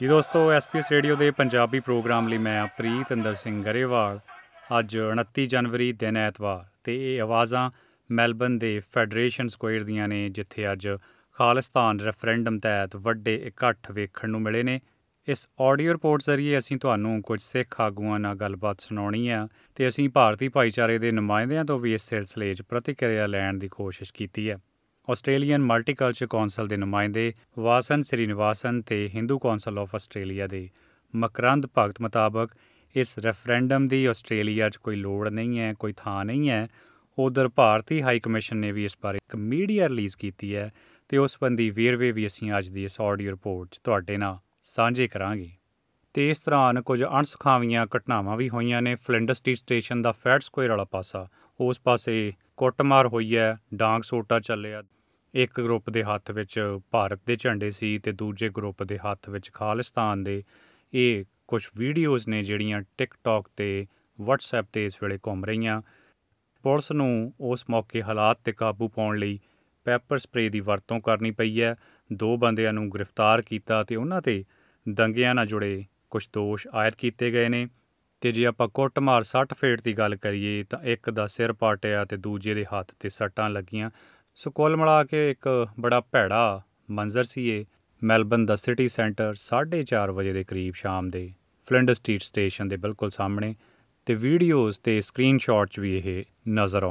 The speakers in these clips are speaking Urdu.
دوستوںس پی ایس ریڈیو کے پجابی پروگرام لی میں پریت اندر سنگ گریوال اج انتی جنوری دن اتوار سے یہ آوازاں میلبرن کے فیڈریشن سکوئر دیا نے جتنے اج خال ریفرنڈم تحت وڈے اکٹھ ویکھنے ملے نے اس آڈیو رپورٹ ذریعے اِسیں تو سکھ آگو گل بات سنا اِسی بھارتی بھائی چارے نمائندے تو بھی اس سلسلے میں پرتکریا لین کی کوشش کی ہے آسٹریلیئن ملٹی کلچر کونسل کے نمائندے واسن سرینواسن سے Hindu council of Australia Makarand Bhagat مطابق اس ریفرنڈم کی آسٹریلییا کوئی لوڑ نہیں ہے کوئی تھان نہیں ہے ادھر بھارتی ہائی کمیشن نے بھی اس بارے ایک میڈیا رلیز کی ہے تو اس بندی ویروے بھی اُسی اجزیو رپورٹ ت سانجے کریں گے تو اس دوران کچھ اڑسخاوی گٹنا بھی ہوئی نے فلنڈسٹی اسٹیشن کا فیڈ سکوئر والا پاسا اس پاس کٹمار ہوئی ہے ڈانگ سوٹا چلے ایک گروپ کے ہاتھ بھارت کے جنڈے سے دوجے گروپ کے ہاتھ خالستان کے یہ کچھ ویڈیوز نے جڑیا ٹک ٹاک وٹس ایپ سے اس ویلے گھوم رہی ہیں پلس نس موقع حالات پہ قابو پاؤ لی پیپر سپرے کی ورتوں کرنی پی ہے دو بندیاں گرفتار کیا دنگیا نہ جڑے کچھ دوش آئد کیے گئے ہیں تو جی آپ کٹ مار سٹ فیٹ کی گل کریے تو ایک در پاٹیا تو دوجے کے ہاتھ تک سٹان لگیاں سو کل ملا کے ایک بڑا بھڑا منظر سی میلبرن کا سٹی سینٹر ساڑھے چار بجے کے قریب شام کے فلنڈ سٹریٹ اسٹیشن کے بالکل سامنے تو بھین شاٹس بھی یہ نظر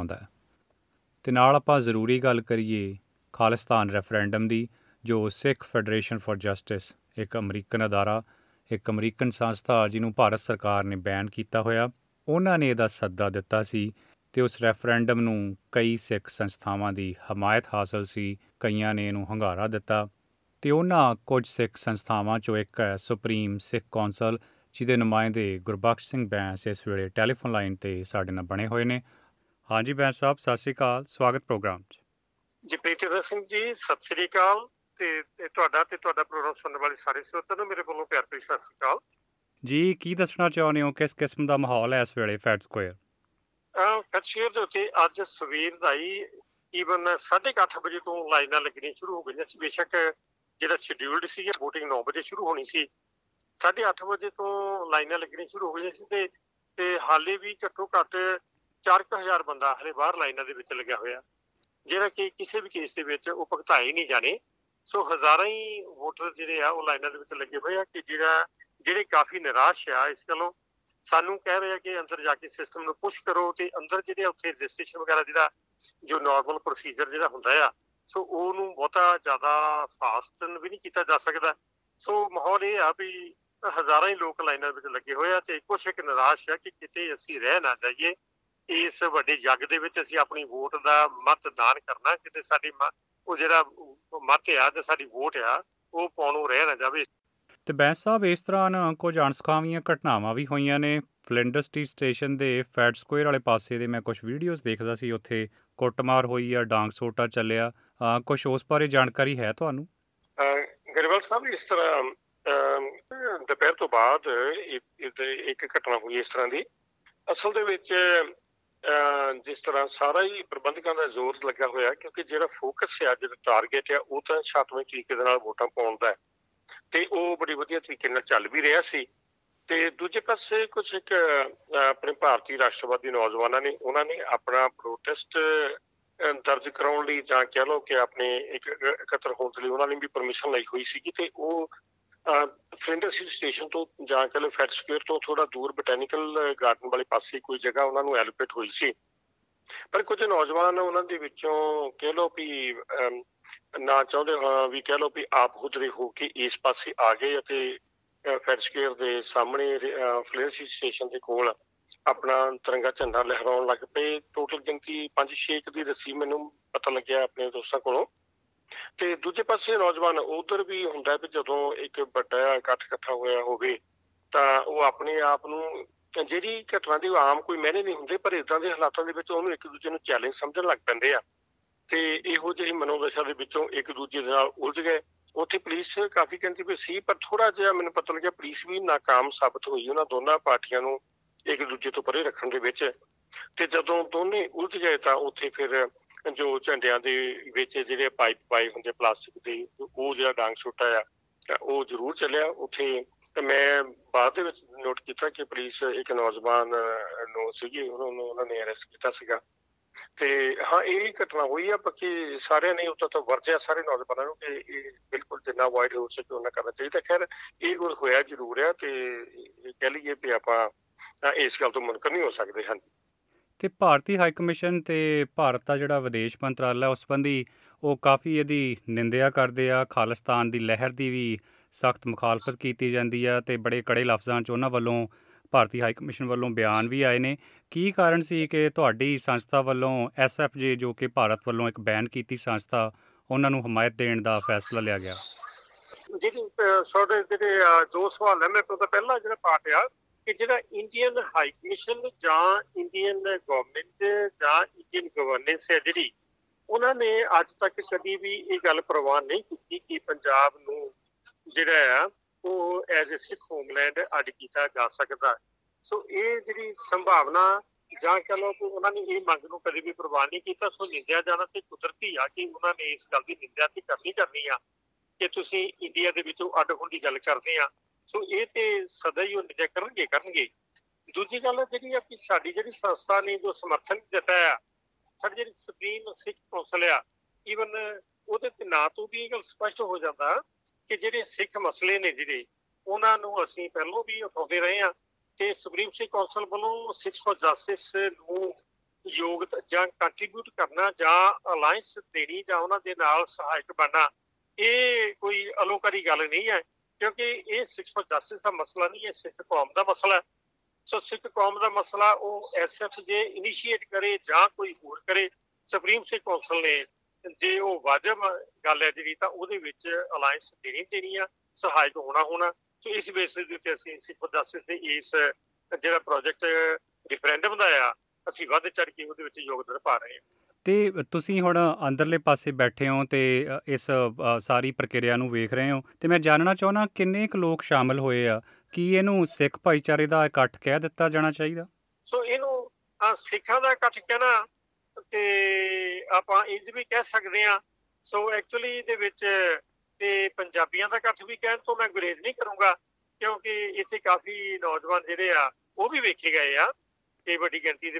آپ ضروری گل کریے خالستان ریفرنڈم کی جو سکھ فیڈریشن فار جسٹس ایک امریکن ادارہ ایک امریکن سبھا جنوں بھارت سرکار نے بینک کیا ہوا انہوں نے یہ سدا دس ریفرنڈم کئی سکھ سنساوا کی حمایت حاصل سے کئی نے یہ ہنگارا دن کچھ سکھ سا چوں ایک ہے سپریم سکھ کوسل جیسے نمائندے Gurbaksh Bains as well telephone line پہ سارے نہ بنے ہوئے ہیں ہاں جی بینس صاحب ستریت پروگرام بندے ہوا جیسے نہیں جانے سو ہزارہ ہی ووٹر جا لائن لگے ہوئے آ جا جی کافی نراش آ اس گلو سام رہے کہ سسٹم وغیرہ جا نارمل پروسیجر سو وہ بہت زیادہ فاسٹ بھی نہیں کیا جا سکتا سو ماحول یہ آئی ہزارہ لوگ لائنوں لگے ہوئے آج ایک نراش ہے کہ کتنے اِسی رہیے اس ویڈی جگ کے اپنی ووٹ کا مت دان کرنا کتنے ਉਹ ਜਿਹੜਾ ਮਤ ਆ ਤੇ ਸਾਡੀ ਵੋਟ ਆ ਉਹ ਪਾਉਣੋ ਰਹਿ ਨਾ ਜਾਵੇ ਤੇ ਬੈਂਸ ਸਾਹਿਬ ਇਸ ਤਰ੍ਹਾਂ ਕੁਝ ਅਣਸਖਾਵੀਆਂ ਘਟਨਾਵਾਂ ਵੀ ਹੋਈਆਂ ਨੇ ਫਲਿੰਡਸਟੀ ਸਟੇਸ਼ਨ ਦੇ ਫੈਟ ਸਕੁਅਰ ਵਾਲੇ ਪਾਸੇ ਦੇ ਮੈਂ ਕੁਝ ਵੀਡੀਓਜ਼ ਦੇਖਦਾ ਸੀ ਉੱਥੇ ਕੁੱਟਮਾਰ ਹੋਈ ਆ ਡਾਂਗ ਸੋਟਾ ਚੱਲਿਆ ਕੁਝ ਉਸ ਬਾਰੇ ਜਾਣਕਾਰੀ ਹੈ ਤੁਹਾਨੂੰ ਗਰੀਵਲ ਸਾਹਿਬ ਇਸ ਤਰ੍ਹਾਂ ਦੁਪਹਿਰ ਤੋਂ ਬਾਅਦ ਇੱਕ ਘਟਨਾ ਹੋਈ ਇਸ ਤਰ੍ਹਾਂ ਦੀ ਅਸਲ ਦੇ ਵਿੱਚ جس طرح چل بھی رہا سی دوسرے کچھ ایک اپنے بارتی راشٹروادی نوجوان نے اپنا پروٹسٹ درج کرا لی اپنے ایکتر ہونے بھی پرمیشن لائی ہوئی تو ہو کے اس پاس آ گئے اپنا ترنگا جنڈا لہرا لگ پی ٹوٹل گنتی پانچ مینو پتا لگی اپنے دوستوں کو دوجے پاس نوجوان ادھر بھی جب ایک مہنے نہیں ہوں چیلنج سمجھنے منوشا دوجے اتنے پولیس کافی کہ پر تھوڑا جہا مجھے پتلیا پولیس بھی ناکام سابت ہوئی انہیں دونوں پارٹیاں ایک دوجے تو پرے رکھنے جدو دونوں اُلج گئے تا اتنے پھر جو ٹھنڈے ہاں یہ ہوئی ہے بکی سارا نے اتنا تو ورجیا سارے نوجوان جناڈ ہو سکے اتنا کرنا چاہیے خیر یہ ہوا جرور ہے اس گل تو منقر نہیں ہو سکتے ہاں بھارتی ہائی کمیشن کا ویش منترالا اس سبھی وہ کافی یہندیا کرتے آ خالصان کی لہر کی بھی سخت مخالفت کی جاتی ہے تو بڑے کڑے لفظانائی کمیشن ون بھی آئے ہیں کی کارن سکے تھوڑی سنسا وس ایف جے جو کہ بھارت و بین کی سنسا نمایت دن کا فیصلہ لیا گیا کہ جا انڈی ہائی کمیشن گورمنٹ یا انڈین گورنس ہے جی نے اج تک کبھی بھی یہ گل پروان نہیں کی پنجاب جہ as a Sikh homeland add کیا جا سکتا ہے سو یہ جیونا جان کہ وہ منگ کو کبھی بھی پروان نہیں کیا سو نندیا جانا تو قدرتی آ کہ وہاں نے اس گل کی نندیا سے کرنی کرنی آ کہ انڈیا کے اڈ ہونے کی گل کرتے ہیں سو یہ سدا ہی نجی کر ساری جیسا نے جو سمرتھن دتا ہے سپریم سکھ کو نا تو بھی سپشٹ ہو جاتا کہ جہاں سکھ مسئلے نے جڑے انہوں نے پہلو بھی اٹھا دیتے رہے ہاں کہ سپریم سکھ کو سکھ فور جسٹس ناٹریبیوٹ کرنا جانس دینی یا سہایک بننا یہ کوئی الکاری گل نہیں ہے کیونکہ یہ سکھ فور جسٹس کا مسئلہ نہیں یہ سکھ قوم کا مسئلہ ہے سو سکھ قوم کا مسئلہ وہ ایس ایف جی انیشیٹ کرے جان کوئی ہوے سپریم سکھ کو نے جی وہ واجب گل ہے جی وہ الاائنس دینی دینی ہے سہایت ہونا ہونا سو اس بیس کے سیکھ فور جسٹس نے اس جا پروجیکٹ ریفرنڈم دیا ابھی ود چڑھ کے وہ یوگدان پا رہے ہیں تھی ہوں ادھر بیٹھے ہوتے ساری پرکریا نک رہے ہونا چاہنا کن شامل ہوئے سکھ بائی چارے کافی نوجوان جہاں آ وہ بھی ویچے گئے آپ گنتی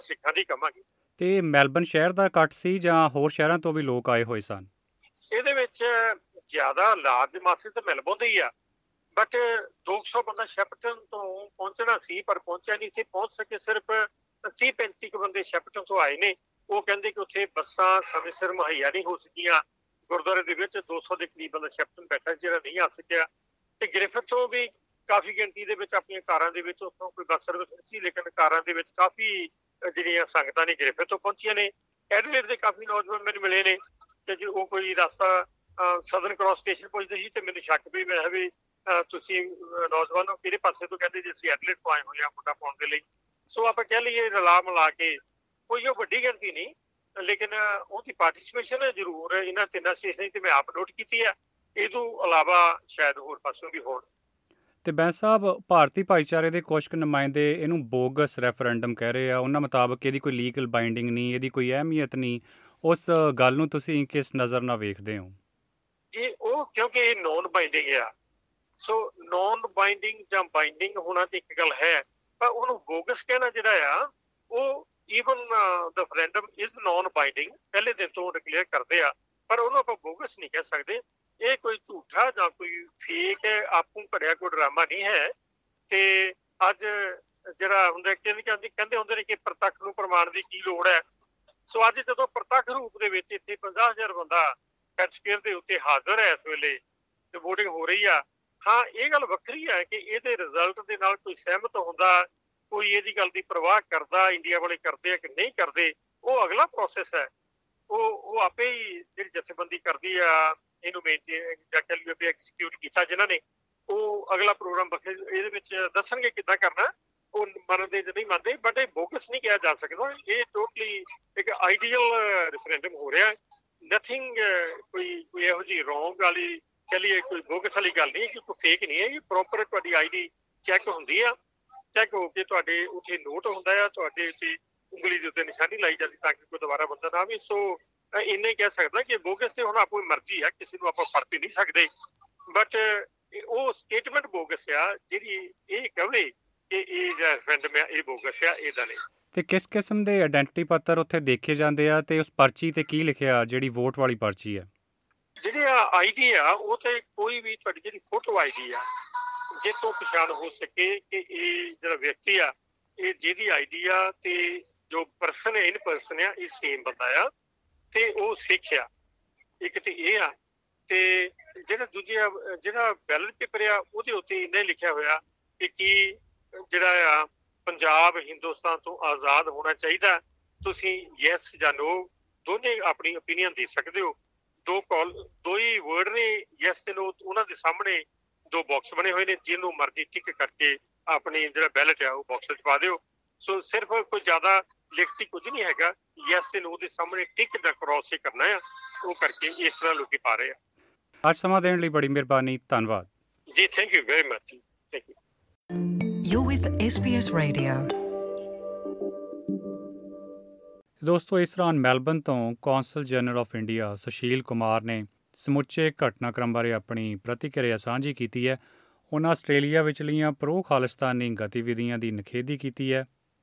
سکھا گرٹ سی جا ہوئے ہوئے سنگ زیادہ لاج ماسک بٹ دو سو بندہ شپٹن تو پہنچنا سی پر پہنچا نہیں پہنچ سکے بساں نہیں ہوتا نہیں گرفت گنتی کے بس سروس نہیں سی لیکن جی سنگت نے گرفت تو پہنچیاں نے کافی نوجوان میرے ملے نے کہ جی وہ کوئی راستہ سدر کراسٹیشن پہ میری شک بھی میں ਤੁਸੀਂ ਨੌਜਵਾਨੋਂ ਕਿਹੜੇ ਪਾਸੇ ਤੋਂ ਕਹਿੰਦੇ ਜੇ ਅਸੀਂ ਐਥਲੀਟ ਪੁਆਇੰਟ ਹੋ ਜਾਂ ਮੁੰਡਾ ਪਾਉਣ ਦੇ ਲਈ ਸੋ ਆਪਾਂ ਕਹਿ ਲਈਏ ਰਲਾ ਮਿਲਾ ਕੇ ਕੋਈ ਉਹ ਵੱਡੀ ਗਿਣਤੀ ਨਹੀਂ ਲੇਕਿਨ ਉਹਦੀ ਪਾਰਟਿਸਿਪੇਸ਼ਨ ਜ਼ਰੂਰ ਹੈ ਇਹਨਾਂ ਤਿੰਨਾਂ ਸਟੇਸ਼ਨਾਂ ਤੇ ਮੈਂ ਆਪ ਨੋਟ ਕੀਤੀ ਹੈ ਇਹਦੋਂ ਇਲਾਵਾ ਸ਼ਾਇਦ ਹੋਰ ਪਾਸੋਂ ਵੀ ਹੋਣ ਤੇ ਬੈਂ ਸਾਹਿਬ ਭਾਰਤੀ ਭਾਈਚਾਰੇ ਦੇ ਕੁਝ ਨੁਮਾਇੰਦੇ ਇਹਨੂੰ ਬੋਗਸ ਰੈਫਰੈਂਡਮ ਕਹਿ ਰਹੇ ਆ ਉਹਨਾਂ ਮੁਤਾਬਕ ਇਹਦੀ ਕੋਈ ਲੀਗਲ ਬਾਈਂਡਿੰਗ ਨਹੀਂ ਇਹਦੀ ਕੋਈ ਅਹਿਮੀਅਤ ਨਹੀਂ ਉਸ ਗੱਲ ਨੂੰ ਤੁਸੀਂ ਕਿਸ ਨਜ਼ਰ ਨਾਲ ਵੇਖਦੇ ਹੋ ਜੀ ਉਹ ਕਿਉਂਕਿ ਇਹ ਨੌਨ ਬਾਈਂਡਿੰਗ ਆ سو نان بائنڈنگ ہونا ایک گل ہے بوگس کہنا جہاں آئنڈنگ کرتے بوگس نہیں کہ ڈراما نہیں ہے پرتخ پرواڑ کی سو اج جدو پرتخ روپ دے پنج ہزار بندہ حاضر ہے اس ویل ووٹنگ ہو رہی ہے ہاں یہ گل وکری ہے کہ یہ رزلٹ سہمت ہوئی یہ پرواہ کرتا انڈیا والے کرتے کہ نہیں کرتے وہ اگلا پروسس ہے وہ آپ جتبی کرتی ہے جہاں نے وہ اگلا پروگرام بخری یہ دسنگ کنا وہ مانتے کہ نہیں مانتے بٹ یہ بوکس نہیں کیا جا سکتا یہ ٹوٹلی ایک آئیڈیل ریفرنڈم ہو رہا ہے نتنگ کوئی یہ رونگ والی ਚਲੀ ਇਹ ਕੋਈ ਬੋਗਸ ਵਾਲੀ ਗੱਲ ਨਹੀਂ ਹੈ ਕਿ ਕੋਈ ਫੇਕ ਨਹੀਂ ਹੈ ਇਹ ਪ੍ਰੋਪਰ ਤੁਹਾਡੀ ਆਈਡੀ ਚੈੱਕ ਹੁੰਦੀ ਆ ਚੈੱਕ ਹੋ ਕੇ ਤੁਹਾਡੇ ਉੱਥੇ ਨੋਟ ਹੁੰਦਾ ਆ ਤੁਹਾਡੇ ਉੱਤੇ ਉਂਗਲੀ ਦੇ ਉੱਤੇ ਨਿਸ਼ਾਨੀ ਲਾਈ ਜਾਂਦੀ ਤਾਂ ਕਿ ਕੋਈ ਦੁਬਾਰਾ ਬੰਦਾ ਨਾ ਵੀ ਸੋ ਇਹਨੇ ਕਹਿ ਸਕਦਾ ਕਿ ਬੋਗਸ ਤੇ ਹੁਣ ਆਪਣੀ ਮਰਜ਼ੀ ਹੈ ਕਿਸੇ ਨੂੰ ਆਪਾਂ ਫੜ ਤੇ ਨਹੀਂ ਸਕਦੇ ਬਟ ਉਹ ਸਟੇਟਮੈਂਟ ਬੋਗਸ ਆ ਜਿਹੜੀ ਇਹ ਕਹਵੇ ਕਿ ਇਹ ਜੈ ਫਰੈਂਡ ਮੈਂ ਇਹ ਬੋਗਸ ਆ ਇਹਦਾ ਨਹੀਂ ਤੇ ਕਿਸ ਕਿਸਮ ਦੇ ਆਇਡੈਂਟੀਟੀ ਪੱਤਰ ਉੱਥੇ ਦੇਖੇ ਜਾਂਦੇ ਆ ਤੇ ਉਸ ਪਰਚੀ ਤੇ ਕੀ ਲਿਖਿਆ ਜਿਹੜੀ ਵੋਟ ਵਾਲੀ ਪਰਚੀ ਆ جی آئی ڈی آئی بھی پچھان ہو سکے بالٹ پیپر لکھا ہوا کہ پنجاب ہندوستان تو آزاد ہونا چاہیے تھی جانو دونوں اپنی اوپین دے سکتے ہو ਦੋ ਕਾਲ ਦੋ ਹੀ ਵਰਡ ਨੇ ਯੈਸ ਤੇ ਨੋ ਉਹਨਾਂ ਦੇ ਸਾਹਮਣੇ ਦੋ ਬਾਕਸ ਬਣੇ ਹੋਏ ਨੇ ਜਿਹਨੂੰ ਮਰਜ਼ੀ ਟਿਕ ਕਰਕੇ ਆਪਣੇ ਜਿਹੜਾ ਬੈਲਟ ਹੈ ਉਹ ਬਾਕਸ ਵਿੱਚ ਪਾ ਦਿਓ ਸੋ ਸਿਰਫ ਕੋਈ ਜ਼ਿਆਦਾ ਲਿਖਤੀ ਕੁਝ ਨਹੀਂ ਹੈਗਾ ਯੈਸ ਤੇ ਨੋ ਦੇ ਸਾਹਮਣੇ ਟਿਕ ਦਾ ਕ੍ਰੋਸ ਹੀ ਕਰਨਾ ਹੈ ਉਹ ਕਰਕੇ ਇਸ ਤਰ੍ਹਾਂ ਲੋਕੀ ਪਾ ਰਹੇ ਆ ਅੱਜ ਸਮਾਂ ਦੇਣ ਲਈ ਬੜੀ ਮਿਹਰਬਾਨੀ ਧੰਨਵਾਦ ਜੀ thank you very much thank you you with S B S radio دوستوں اس دان میلبرن تو consul general of India Sushil Kumar نے سمچے گھٹناکرم بار اپنی پرتکریا سانجھی ہے انہوں نے آسٹریلیا پرو خالستانی گتی نی ہے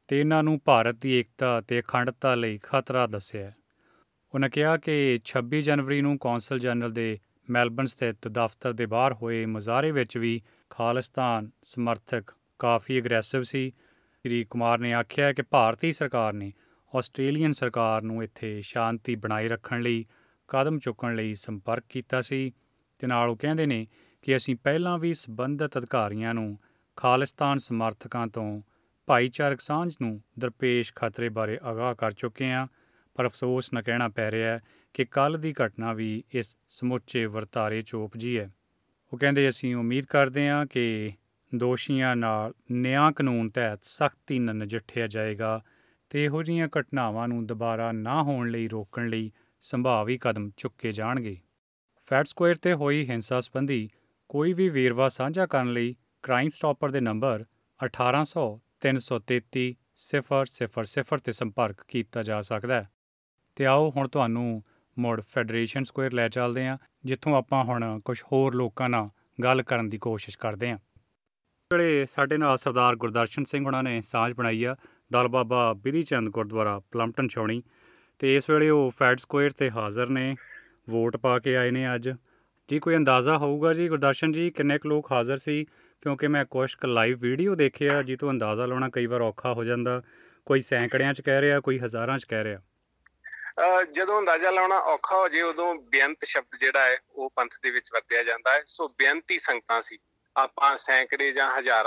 انہوں نے بارت کی ایکتا اکھنڈتا خطرہ دسیا انہوں نے کیا کہ چھبی جنوری قونسل جنرل کے میلبرن ستھ دفتر کے باہر ہوئے مظاہرے بھی خالستان سمرتھک کافی اگرسو سی شری کمار نے آخیا ہے کہ بھارتی سرکار نے آسٹریلیئن سکاروں اتنے شانتی بنائے رکھنے قدم چکنک سی تو کہتے ہیں کہ اُسی پہلے بھی سبند ادھکاریاں خالصان سمرتھکارک سانجھ درپیش خطرے بارے آگاہ کر چکے ہاں پر افسوس نہ کہنا پی رہا ہے کہ کل کی گھٹنا بھی اس سمچے وتارے چوپجی ہے وہ کہتے اِسی امید کرتے ہاں کہ دوشیاں نال نیا قانون تحت سختی نے نجھیا جائے گا تو یہوا دوبارہ نہ ہونے روکنے سبھاوی قدم چکے جان گے فیڈ سکوئر سے ہوئی ہنسا سبندی کوئی بھی ویروا سانجا کرنے کرائم سٹاپر نمبر اٹھارہ سو تین سو تی سفر صفر صفر سے سپرک کیا جا سکتا ہے تو آؤ ہوں تو مڑ فیڈریشن سکوئر لے چلتے ہیں جتوں اپنا ہوں کچھ ہوکا نہ گل کرنے کی کوشش کرتے ہیں سارے سردار گردرشن نے سانج بنائی ہے جدوزا لوکھا ہو جائے ادو بے شد جگتا سینکڑے جا ہزار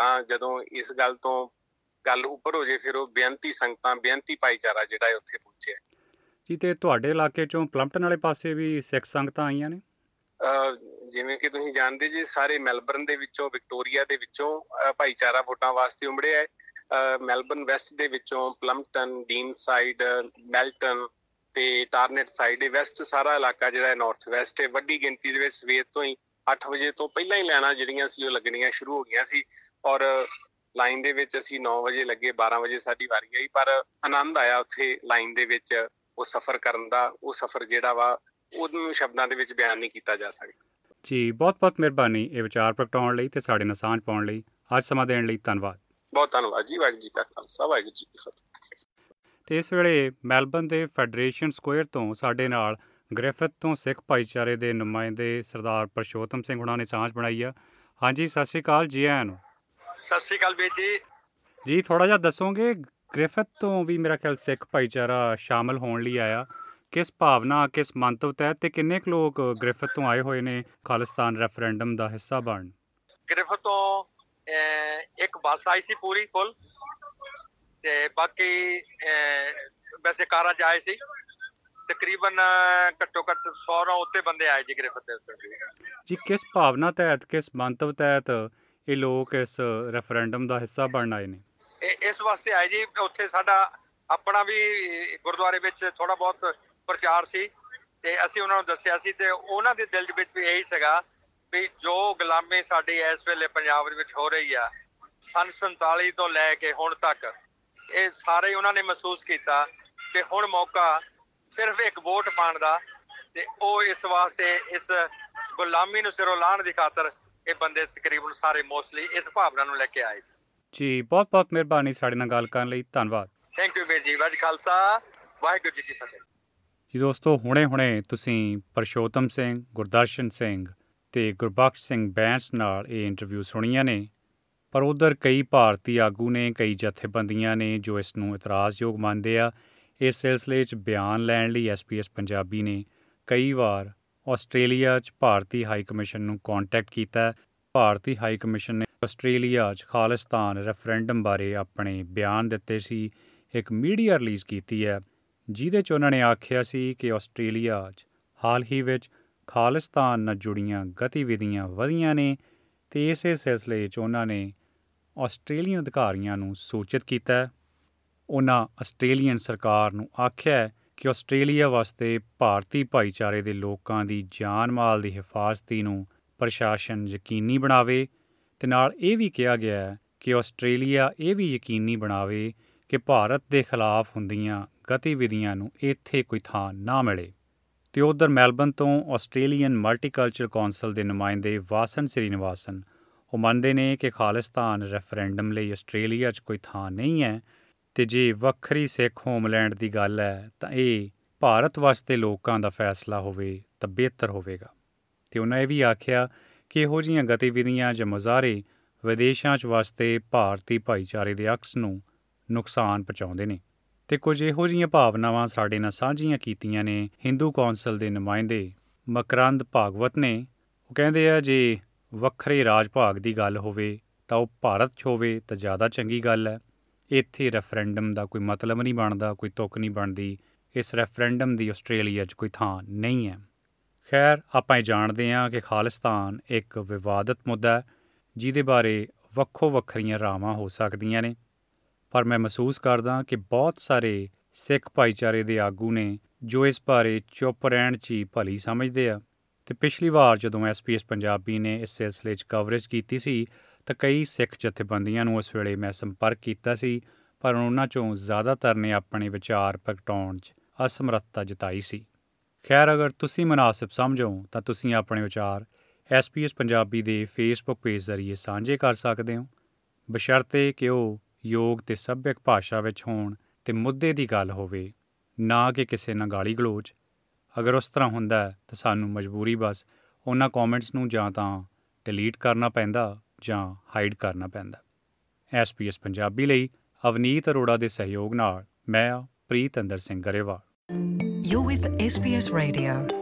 نورتھ ویسٹ واقع گنتی جی لگی شروع ہو گیا لائنگ جیسا واحر پرشوتم سنگان نے سانج بنائی ہے جی جی کس بھاونا تحت کس منتو تحت سارے محسوس کیا ہوں موقع صرف ایک ووٹ پس واسطے اس گلابی نو سرو لان کی خاطر جی بہت بہت مہربانی دوستوں ہوں پرشوتمشن گربخش بینس نال یہ انٹرویو سنیا نے پر ادھر کئی بھارتی آگو نے کئی جتے بندیاں نے جو اس نتراج یوگ مانتے آ اس سلسلے سے بیان لینس پی ایس پنجابی نے کئی وار آسٹریلیا بھارتی ہائی کمیشن کانٹیکٹ کیا بھارتی ہائی کمیشن نے آسٹریلییا خالستان ریفرنڈم بارے اپنے بیان دیتے میڈیا رلیز کی ہے جیسے انہوں نے آخیا سے کہ آسٹریلیا حال ہی خالستان میں جڑی گتی ودی نے اس سلسلے سے انہوں نے آسٹریل ادھاریاں سوچت کیا آسٹریلیئن سرکار آخیا کہ آسٹریلیا واسطے بارتی بھائی چارے کے لوگ کی جان مال کی حفاظتی پرشاسن یقینی بنا یہ بھی کہا گیا ہے کہ آسٹریلیا یہ بھی یقینی بنا کہ بھارت کے خلاف ہوں گھیاں اتنے کوئی تھان نہ ملے تو ادھر میلبرن تو آسٹریلیئن ملٹی کلچر کونسل کے نمائندے واسن سرینواس منتے ہیں کہ خالستان ریفرنڈم لی آسٹریلیا کوئی تھان نہیں ہے تو جی وکری سکھ ہوم لینڈ کی گل ہے تو یہ بھارت واستے لوکلا ہو بہتر ہوا تو انہوں نے یہ بھی آخیا کہ یہو جہاں گتی مظاہرے ودیش واسطے بارتی بھائی چارے دکس نو نقصان پہنچاؤں تو کچھ یہ بھاؤنا سارے نہ سانجیاں کی ہندو کونسل کے نمائندے مکرند بھاگوت نے وہ کہتے ہیں جی وقرے راج بھاگ کی گل ہوت چو تو زیادہ چنگی گل ہے اتحرنڈم کا کوئی مطلب نہیں بنتا کوئی تک نہیں بنتی اس ریفرنڈم کی آسٹریلیا کوئی تھان نہیں ہے خیر آپ جانتے ہاں کہ خالستان ایک ووادت مدعا ہے جیسے بارے وکری راہواں ہو سکتی ہیں پر میں محسوس کردہ کہ بہت سارے سکھ بھائی چارے آگو نے جو اس بارے چپ رہن چی پلی سمجھتے ہیں تو پچھلی وار جدو ایس پی ایس پنجابی نے اس سلسلے سے کوریج کی تو کئی سکھ جتبیاں اس ویلے میں سمپرکتا سر انہوں چوں زیادہ تر نے اپنے وچار پرگٹاؤ اسمرتھتا جتائی خیر اگر تھی مناسب سمجھو تو تھی اپنے وچار ایس پی ایس پنابی کے فیسبک پیج ذریعے سانجے کر سکتے ہو بشرطے کہ وہ یوگ تو سبھک بھاشا ہون تو مدعی گل ہو کہ کسی نہ گالی گلوچ اگر اس طرح ہوں تو سانوں مجبوری بس ان کومنٹس کو یا ڈلیٹ کرنا پہن ہائڈ کرنا پی ایس پنی لی اونیت اروڑا کے سہیوگ میں پریت اندر گریوال